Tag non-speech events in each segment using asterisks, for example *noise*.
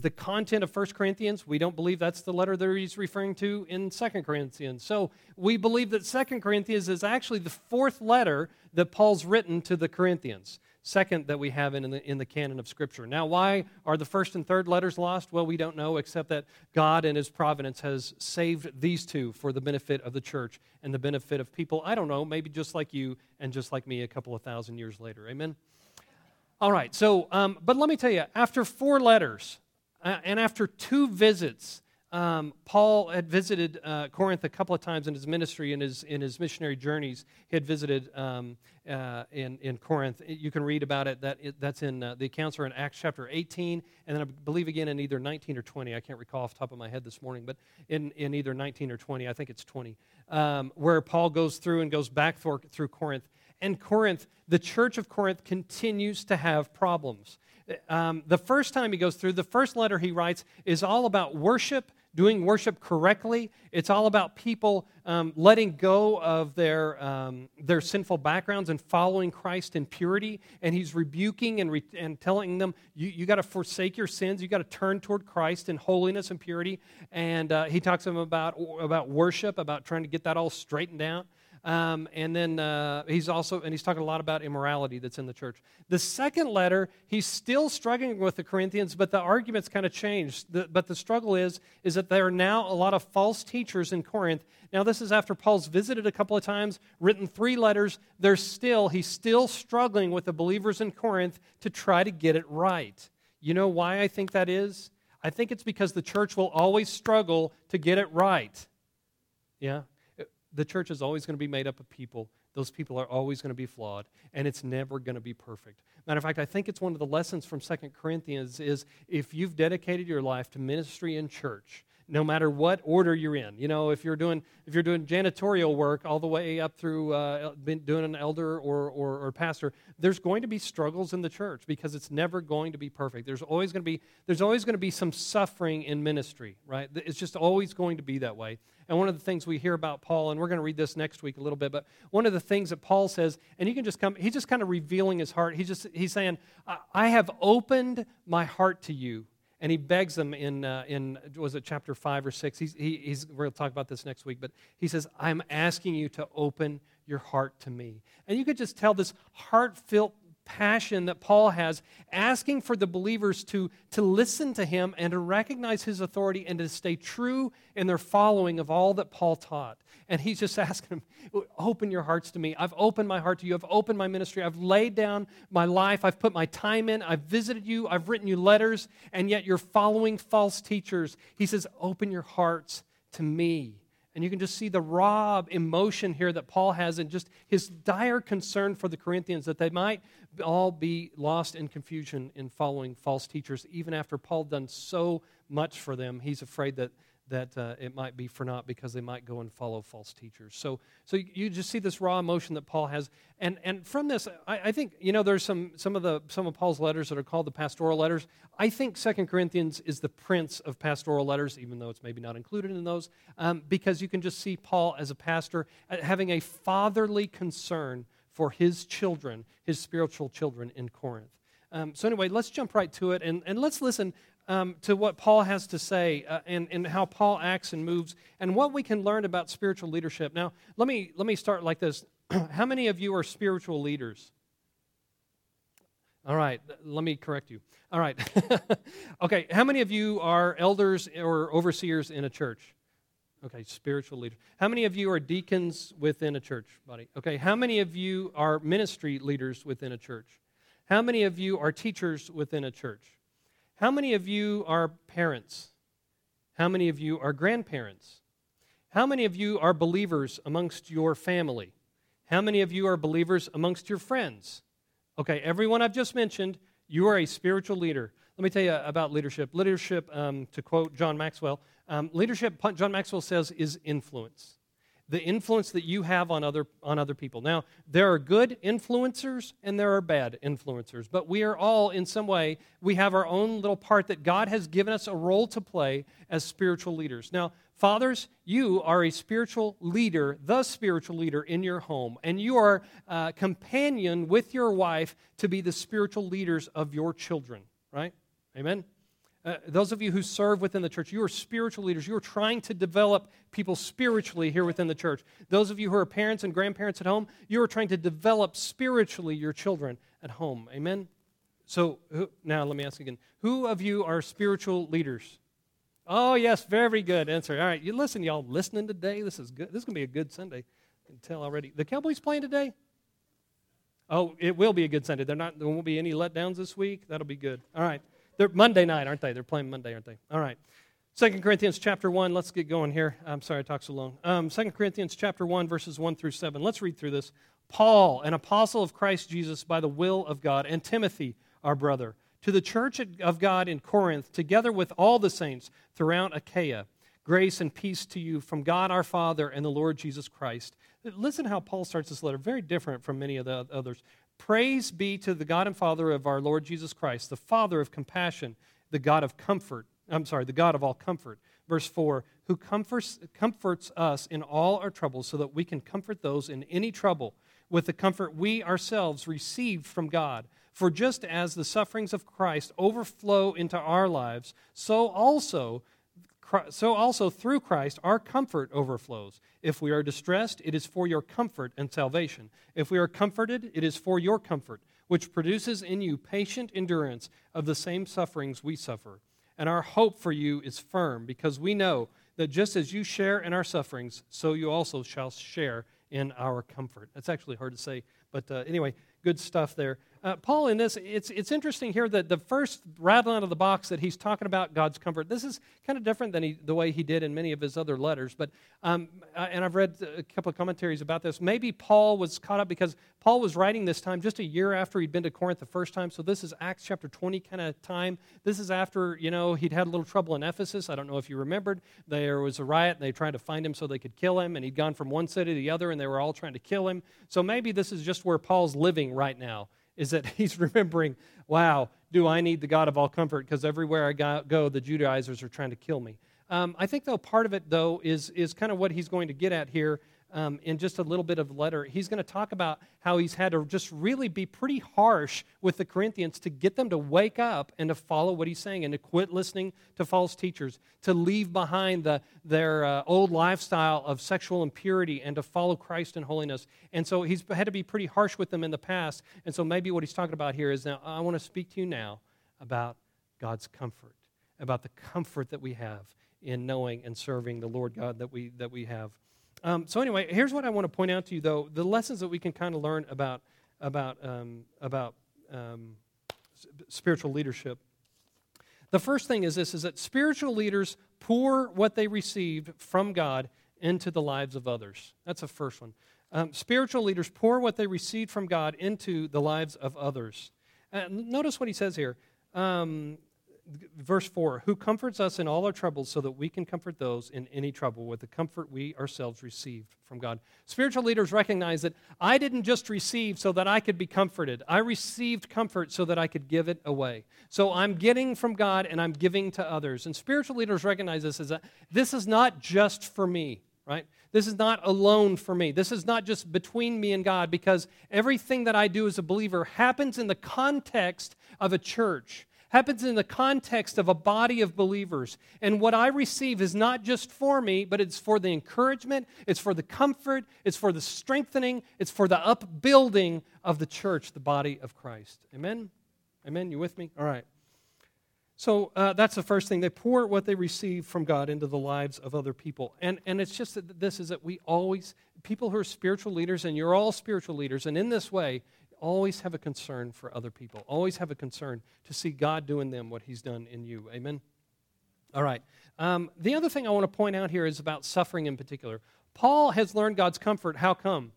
the content of 1 Corinthians, we don't believe that's the letter that he's referring to in 2 Corinthians. So we believe that 2 Corinthians is actually the fourth letter that Paul's written to the Corinthians second that we have in the, in the canon of Scripture. Now, why are the first and third letters lost? Well, we don't know, except that God in His providence has saved these two for the benefit of the church and the benefit of people, I don't know, maybe just like you and just like me a couple of thousand years later. Amen? All right, so, um, but let me tell you, after four letters and after two visits, um, Paul had visited uh, Corinth a couple of times in his ministry, in his, in his missionary journeys. He had visited um, uh, in, in Corinth. You can read about it. That, it, that's in uh, the accounts are in Acts chapter 18, and then I believe again in either 19 or 20. I can't recall off the top of my head this morning, but in, in either 19 or 20, I think it's 20, um, where Paul goes through and goes back through, through Corinth. And Corinth, the church of Corinth continues to have problems. Um, the first time he goes through, the first letter he writes is all about worship doing worship correctly. It's all about people um, letting go of their, um, their sinful backgrounds and following Christ in purity. And he's rebuking and, re- and telling them, you, you got to forsake your sins. You got to turn toward Christ in holiness and purity. And uh, he talks to them about, about worship, about trying to get that all straightened out. Um, and then uh, he's also, and he's talking a lot about immorality that's in the church. The second letter, he's still struggling with the Corinthians, but the argument's kind of changed. The, but the struggle is, is that there are now a lot of false teachers in Corinth. Now, this is after Paul's visited a couple of times, written three letters. There's still, he's still struggling with the believers in Corinth to try to get it right. You know why I think that is? I think it's because the church will always struggle to get it right. Yeah? The church is always going to be made up of people. Those people are always going to be flawed, and it's never going to be perfect. Matter of fact, I think it's one of the lessons from Second Corinthians is if you've dedicated your life to ministry and church, no matter what order you're in. You know, if you're doing if you're doing janitorial work all the way up through uh, doing an elder or, or, or pastor, there's going to be struggles in the church because it's never going to be perfect. There's always going to be there's always going to be some suffering in ministry, right? It's just always going to be that way. And one of the things we hear about Paul, and we're going to read this next week a little bit, but one of the things that Paul says, and you can just come, he's just kind of revealing his heart. He's just he's saying, I have opened my heart to you and he begs them in, uh, in was it chapter 5 or 6 he's, he, he's, we're going to talk about this next week but he says i'm asking you to open your heart to me. And you could just tell this heartfelt passion that Paul has, asking for the believers to, to listen to him and to recognize his authority and to stay true in their following of all that Paul taught. And he's just *laughs* asking them, Open your hearts to me. I've opened my heart to you. I've opened my ministry. I've laid down my life. I've put my time in. I've visited you. I've written you letters, and yet you're following false teachers. He says, Open your hearts to me. And you can just see the raw emotion here that Paul has and just his dire concern for the Corinthians that they might all be lost in confusion in following false teachers. Even after Paul done so much for them, he's afraid that that uh, it might be for naught because they might go and follow false teachers. So, so you just see this raw emotion that Paul has, and and from this, I, I, think you know there's some some of the some of Paul's letters that are called the pastoral letters. I think Second Corinthians is the prince of pastoral letters, even though it's maybe not included in those, um, because you can just see Paul as a pastor uh, having a fatherly concern for his children, his spiritual children in Corinth. Um, so anyway, let's jump right to it and, and let's listen um, to what Paul has to say uh, and, and how Paul acts and moves and what we can learn about spiritual leadership. Now, let me, let me start like this. *clears throat* how many of you are spiritual leaders? All right, let me correct you. All right. *laughs* okay, how many of you are elders or overseers in a church? Okay, spiritual leaders. How many of you are deacons within a church, buddy? Okay, how many of you are ministry leaders within a church? How many of you are teachers within a church? How many of you are parents? How many of you are grandparents? How many of you are believers amongst your family? How many of you are believers amongst your friends? Okay, everyone I've just mentioned, you are a spiritual leader. Let me tell you about leadership. Leadership, um, to quote John Maxwell, um, leadership, John Maxwell says, is influence the influence that you have on other, on other people. Now, there are good influencers and there are bad influencers, but we are all, in some way, we have our own little part that God has given us a role to play as spiritual leaders. Now, fathers, you are a spiritual leader, the spiritual leader in your home, and you are a companion with your wife to be the spiritual leaders of your children, right? Amen? Uh, those of you who serve within the church, you are spiritual leaders. You are trying to develop people spiritually here within the church. Those of you who are parents and grandparents at home, you are trying to develop spiritually your children at home. Amen? So who, now let me ask again who of you are spiritual leaders? Oh, yes, very good answer. All right, you listen, y'all listening today. This is good. This is going to be a good Sunday. I can tell already. The Cowboys playing today? Oh, it will be a good Sunday. They're not, there won't be any letdowns this week. That'll be good. All right. They're Monday night, aren't they? They're playing Monday, aren't they? All right. Second Corinthians chapter 1. Let's get going here. I'm sorry I talked so long. Um, 2 Corinthians chapter 1, verses 1 through 7. Let's read through this. Paul, an apostle of Christ Jesus by the will of God, and Timothy, our brother, to the church of God in Corinth, together with all the saints throughout Achaia, grace and peace to you from God our Father and the Lord Jesus Christ. Listen how Paul starts this letter, very different from many of the others. Praise be to the God and Father of our Lord Jesus Christ, the Father of compassion, the God of comfort. I'm sorry, the God of all comfort. Verse 4 Who comforts, comforts us in all our troubles so that we can comfort those in any trouble with the comfort we ourselves received from God. For just as the sufferings of Christ overflow into our lives, so also so also through Christ our comfort overflows. If we are distressed, it is for your comfort and salvation. If we are comforted, it is for your comfort, which produces in you patient endurance of the same sufferings we suffer. And our hope for you is firm, because we know that just as you share in our sufferings, so you also shall share in our comfort. That's actually hard to say, but uh, anyway, good stuff there. Uh, Paul, in this, it's, it's interesting here that the first rattle out of the box that he's talking about God's comfort. This is kind of different than he, the way he did in many of his other letters. But um, and I've read a couple of commentaries about this. Maybe Paul was caught up because Paul was writing this time just a year after he'd been to Corinth the first time. So this is Acts chapter 20 kind of time. This is after you know he'd had a little trouble in Ephesus. I don't know if you remembered. There was a riot. and They tried to find him so they could kill him, and he'd gone from one city to the other, and they were all trying to kill him. So maybe this is just where Paul's living right now is that *laughs* he's remembering, wow, do I need the God of all comfort? Because everywhere I go, the Judaizers are trying to kill me. Um, I think, though, part of it, though, is, is kind of what he's going to get at here um, in just a little bit of letter, he's going to talk about how he's had to just really be pretty harsh with the Corinthians to get them to wake up and to follow what he's saying and to quit listening to false teachers, to leave behind the, their uh, old lifestyle of sexual impurity and to follow Christ in holiness. And so he's had to be pretty harsh with them in the past. And so maybe what he's talking about here is now, I want to speak to you now about God's comfort, about the comfort that we have in knowing and serving the Lord God that we, that we have. Um, so anyway, here's what I want to point out to you, though: the lessons that we can kind of learn about about um, about um, spiritual leadership. The first thing is this: is that spiritual leaders pour what they received from God into the lives of others. That's the first one. Um, spiritual leaders pour what they received from God into the lives of others. Uh, notice what he says here. Um, verse 4 who comforts us in all our troubles so that we can comfort those in any trouble with the comfort we ourselves received from God. Spiritual leaders recognize that I didn't just receive so that I could be comforted, I received comfort so that I could give it away. So I'm getting from God and I'm giving to others. And spiritual leaders recognize this as that this is not just for me, right? This is not alone for me. This is not just between me and God because everything that I do as a believer happens in the context of a church happens in the context of a body of believers. And what I receive is not just for me, but it's for the encouragement, it's for the comfort, it's for the strengthening, it's for the upbuilding of the church, the body of Christ. Amen? Amen? You with me? All right. So uh, that's the first thing. They pour what they receive from God into the lives of other people. And, and it's just that this is that we always, people who are spiritual leaders, and you're all spiritual leaders, and in this way, always have a concern for other people. Always have a concern to see God doing them what He's done in you. Amen? All right. Um, the other thing I want to point out here is about suffering in particular. Paul has learned God's comfort. How come?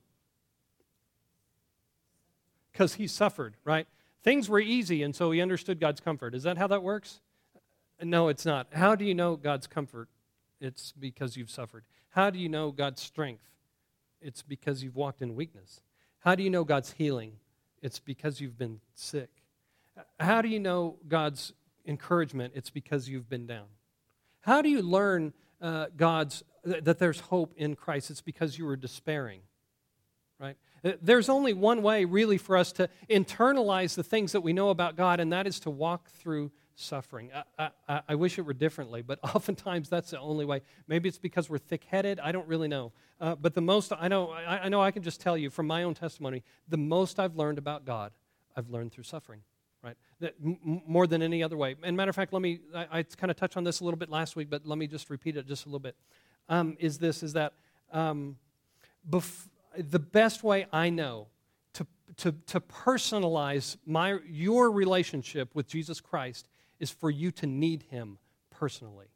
Because he suffered, right? Things were easy, and so he understood God's comfort. Is that how that works? No, it's not. How do you know God's comfort? It's because you've suffered. How do you know God's strength? It's because you've walked in weakness. How do you know God's healing? It's because you've been sick. How do you know God's encouragement? It's because you've been down. How do you learn uh, God's that there's hope in Christ? It's because you were despairing. Right? Uh, there's only one way, really, for us to internalize the things that we know about God, and that is to walk through suffering. I, I, I, wish it were differently, but *laughs* oftentimes that's the only way. Maybe it's because we're thick headed. I don't really know. Uh, but the most, I know, I, I, know I can just tell you from my own testimony, the most I've learned about God, I've learned through suffering, right? That, m- more than any other way. And matter of fact, let me, I, I kind of touched on this a little bit last week, but let me just repeat it just a little bit. Um, is this, is that um, bef- the best way I know to, to, to personalize my, your relationship with Jesus Christ is for you to need him personally.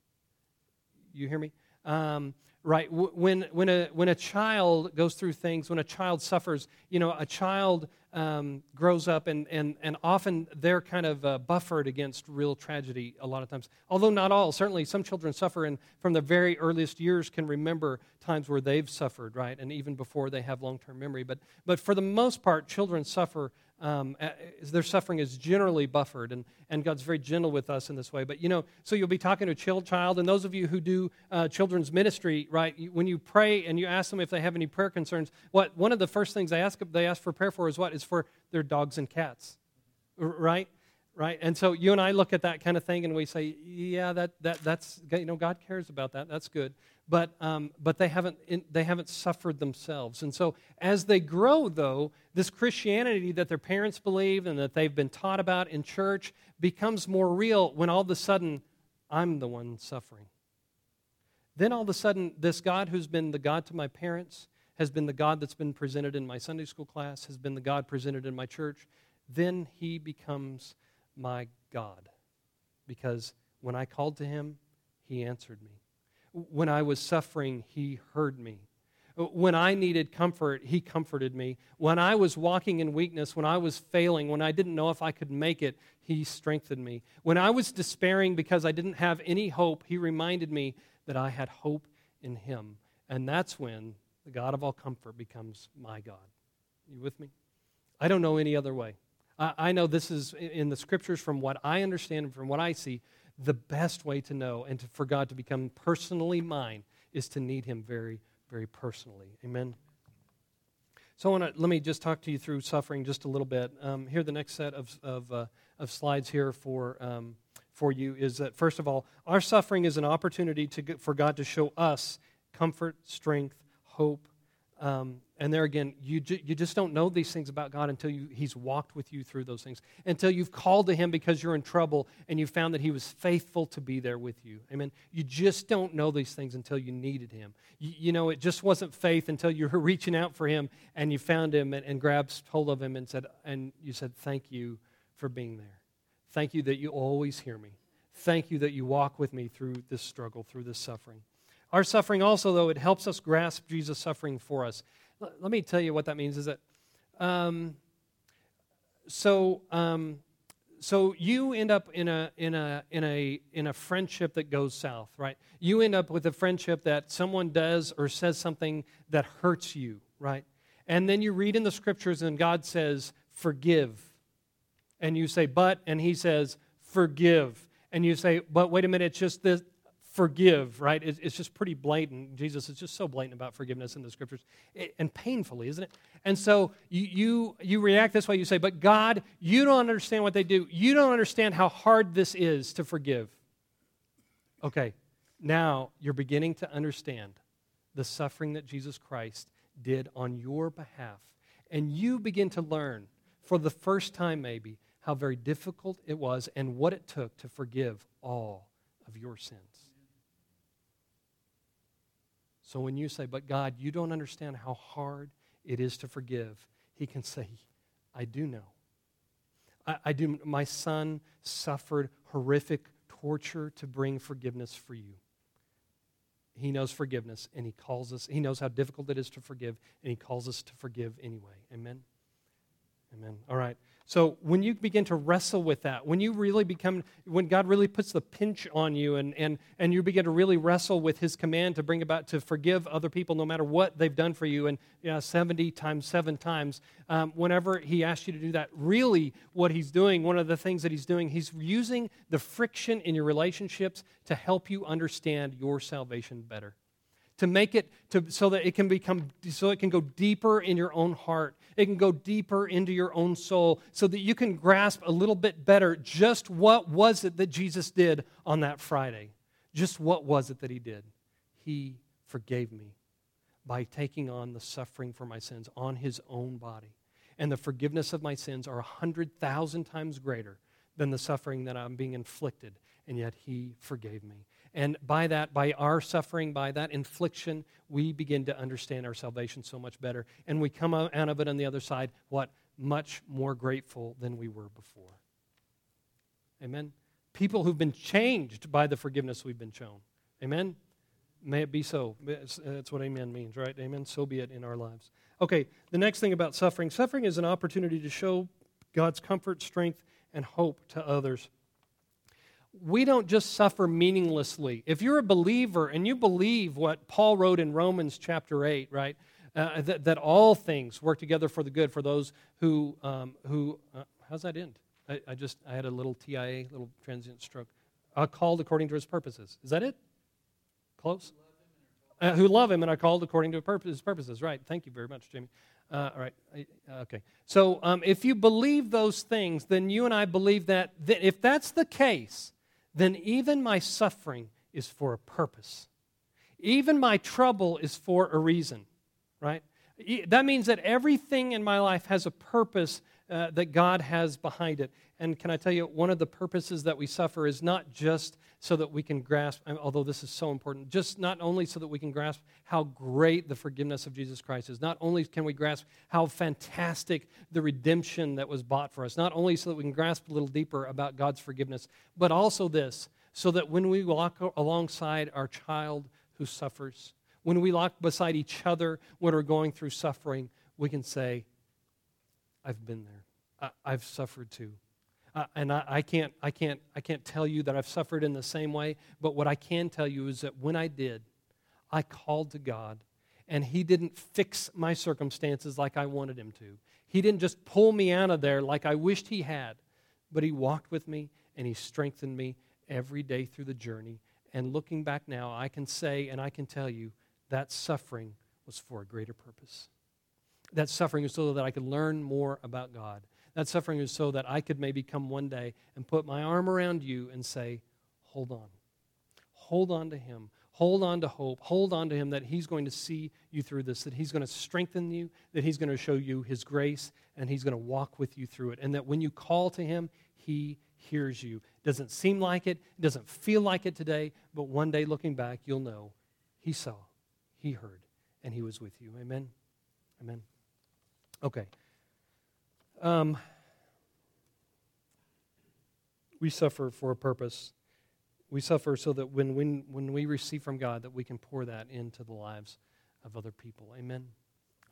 You hear me? Um, right when, when, a, when a child goes through things when a child suffers you know a child um, grows up and, and, and often they're kind of uh, buffered against real tragedy a lot of times. Although not all certainly some children suffer and from the very earliest years can remember times where they've suffered right and even before they have long-term memory. But, but for the most part children suffer um, their suffering is generally buffered, and, and God's very gentle with us in this way. But you know, so you'll be talking to a child, and those of you who do uh, children's ministry, right? when you pray and you ask them if they have any prayer concerns, what one of the first things they ask they ask for prayer for is what is for their dogs and cats, right? Right, and so you and I look at that kind of thing, and we say, "Yeah, that, that that's you know God cares about that. That's good." but, um, but they, haven't, they haven't suffered themselves. And so, as they grow, though, this Christianity that their parents believe and that they've been taught about in church becomes more real when all of a sudden, I'm the one suffering. Then all of a sudden, this God who's been the God to my parents, has been the God that's been presented in my Sunday school class, has been the God presented in my church, then he becomes my God. Because when I called to him, he answered me. When I was suffering, He heard me. When I needed comfort, He comforted me. When I was walking in weakness, when I was failing, when I didn't know if I could make it, He strengthened me. When I was despairing because I didn't have any hope, He reminded me that I had hope in Him. And that's when the God of all comfort becomes my God. You with me? I don't know any other way. I know this is in the scriptures from what I understand and from what I see the best way to know and to, for God to become personally mine is to need Him very, very personally. Amen. So I want to let me just talk to you through suffering just a little bit. Um, here, the next set of of, uh, of slides here for um, for you is that first of all, our suffering is an opportunity to for God to show us comfort, strength, hope, um, and there again, you, ju- you just don't know these things about God until you, He's walked with you through those things. Until you've called to Him because you're in trouble and you found that He was faithful to be there with you. Amen. You just don't know these things until you needed Him. You, you know, it just wasn't faith until you were *laughs* reaching out for Him and you found Him and, and grabbed hold of Him and said, and you said, Thank you for being there. Thank you that you always hear me. Thank you that you walk with me through this struggle, through this suffering. Our suffering also, though, it helps us grasp Jesus' suffering for us. Let me tell you what that means is that, um, so, um, so you end up in a, in, a, in, a, in a friendship that goes south, right? You end up with a friendship that someone does or says something that hurts you, right? And then you read in the scriptures and God says, forgive. And you say, but, and he says, forgive. And you say, but wait a minute, it's just this, forgive, right? It's just pretty blatant. Jesus is just so blatant about forgiveness in the scriptures, and painfully, isn't it? And so you, you, you react this way. You say, But God, you don't understand what they do. You don't understand how hard this is to forgive. Okay, now you're beginning to understand the suffering that Jesus Christ did on your behalf. And you begin to learn, for the first time maybe, how very difficult it was and what it took to forgive all of your sins. So when you say, But God, you don't understand how hard it is to forgive, He can say, I do know. I, I do. My son suffered horrific torture to bring forgiveness for you. He knows forgiveness and he calls us, he knows how difficult it is to forgive, and he calls us to forgive anyway. Amen? Amen. All right. So when you begin to wrestle with that, when you really become, when God really puts the pinch on you and, and, and you begin to really wrestle with his command to bring about, to forgive other people no matter what they've done for you, and you know, 70 times, seven times, um, whenever he asks you to do that, really what he's doing, one of the things that he's doing, he's using the friction in your relationships to help you understand your salvation better to make it to, so that it can become so it can go deeper in your own heart. It can go deeper into your own soul so that you can grasp a little bit better just what was it that jesus did on that friday. Just what was it that he did? He forgave me by taking on the suffering for my sins on his own body. And the forgiveness of my sins are a hundred thousand times greater than the suffering that i'm being inflicted and yet he forgave me and by that, by our suffering, by that infliction, we begin to understand our salvation so much better. And we come out of it on the other side, what? Much more grateful than we were before. Amen? People who've been changed by the forgiveness we've been shown. Amen? May it be so. That's what amen means, right? Amen. So be it in our lives. Okay, the next thing about suffering suffering is an opportunity to show God's comfort, strength, and hope to others we don't just suffer meaninglessly. If you're a believer and you believe what Paul wrote in Romans chapter 8, right, uh, that, that, all things work together for the good for those who, um, who uh, how's that end? I, I, just, I had a little TIA, little transient stroke. Uh, called according to his purposes. Is that it? Close? Uh, who love him and are called according to his purposes. Right. Thank you very much, Jamie. Uh, all right. okay. So um, if you believe those things, then you and I believe that, that if that's the case, then even my suffering is for a purpose. Even my trouble is for a reason, right? That means that everything in my life has a purpose uh, that God has behind it. And can I tell you, one of the purposes that we suffer is not just so that we can grasp, although this is so important, just not only so that we can grasp how great the forgiveness of Jesus Christ is, not only can we grasp how fantastic the redemption that was bought for us, not only so that we can grasp a little deeper about God's forgiveness, but also this, so that when we walk alongside our child who suffers, when we walk beside each other when we're going through suffering, we can say, I've been there. I, have suffered too. Uh, and I, I, can't, I, can't, I can't tell you that I've suffered in the same way, but what I can tell you is that when I did, I called to God, and He didn't fix my circumstances like I wanted Him to. He didn't just pull me out of there like I wished He had, but He walked with me and He strengthened me every day through the journey. And looking back now, I can say and I can tell you that suffering was for a greater purpose. That suffering was so that I could learn more about God. That suffering was so that I could maybe come one day and put my arm around you and say, Hold on. Hold on to Him. Hold on to hope. Hold on to Him that He's going to see you through this, that He's going to strengthen you, that He's going to show you His grace, and He's going to walk with you through it. And that when you call to Him, He hears you. Doesn't seem like it, doesn't feel like it today, but one day looking back, you'll know He saw, He heard, and He was with you. Amen. Amen. Okay. Um, we suffer for a purpose. We suffer so that when, when, when we receive from God, that we can pour that into the lives of other people. Amen.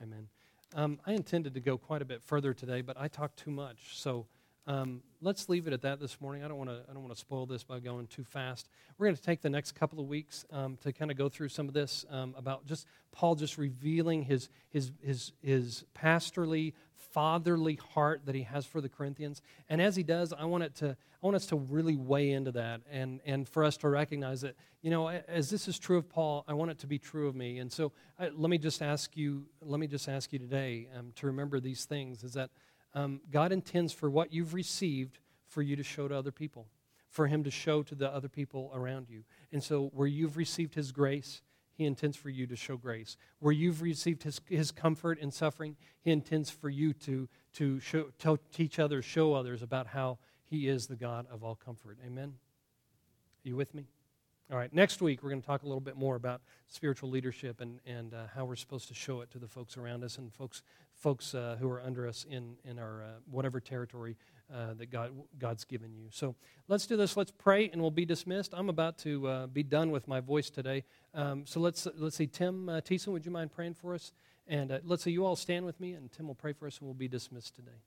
Amen. Um, I intended to go quite a bit further today, but I talked too much. So um, let's leave it at that this morning. I don't want to. I don't want to spoil this by going too fast. We're going to take the next couple of weeks um, to kind of go through some of this um, about just Paul just revealing his his his his pastorly fatherly heart that he has for the Corinthians. And as he does, I want it to I want us to really weigh into that and and for us to recognize that you know as this is true of Paul, I want it to be true of me. And so let me just ask you. Let me just ask you today um, to remember these things. Is that um, God intends for what you've received for you to show to other people, for Him to show to the other people around you. And so, where you've received His grace, He intends for you to show grace. Where you've received His, his comfort in suffering, He intends for you to, to show, to teach others, show others about how He is the God of all comfort. Amen? Are you with me? All right, next week we're going to talk a little bit more about spiritual leadership and, and uh, how we're supposed to show it to the folks around us and folks, folks uh, who are under us in, in our uh, whatever territory uh, that God, God's given you. So let's do this. Let's pray and we'll be dismissed. I'm about to uh, be done with my voice today. Um, so let's, let's see, Tim uh, Thiessen, would you mind praying for us? And let's see, you all stand with me and Tim will pray for us and we'll be dismissed today.